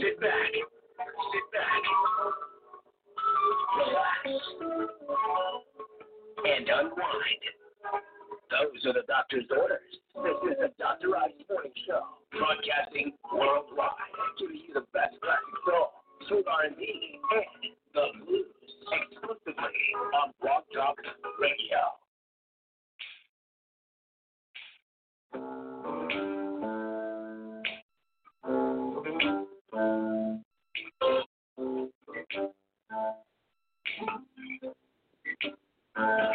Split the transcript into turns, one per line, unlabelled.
Sit back. Sit back. Relax. And unwind. Those are the doctor's orders. This is the Dr. Oz Morning Show, broadcasting worldwide, giving you the best classic soul, sweet R&B, and Uh...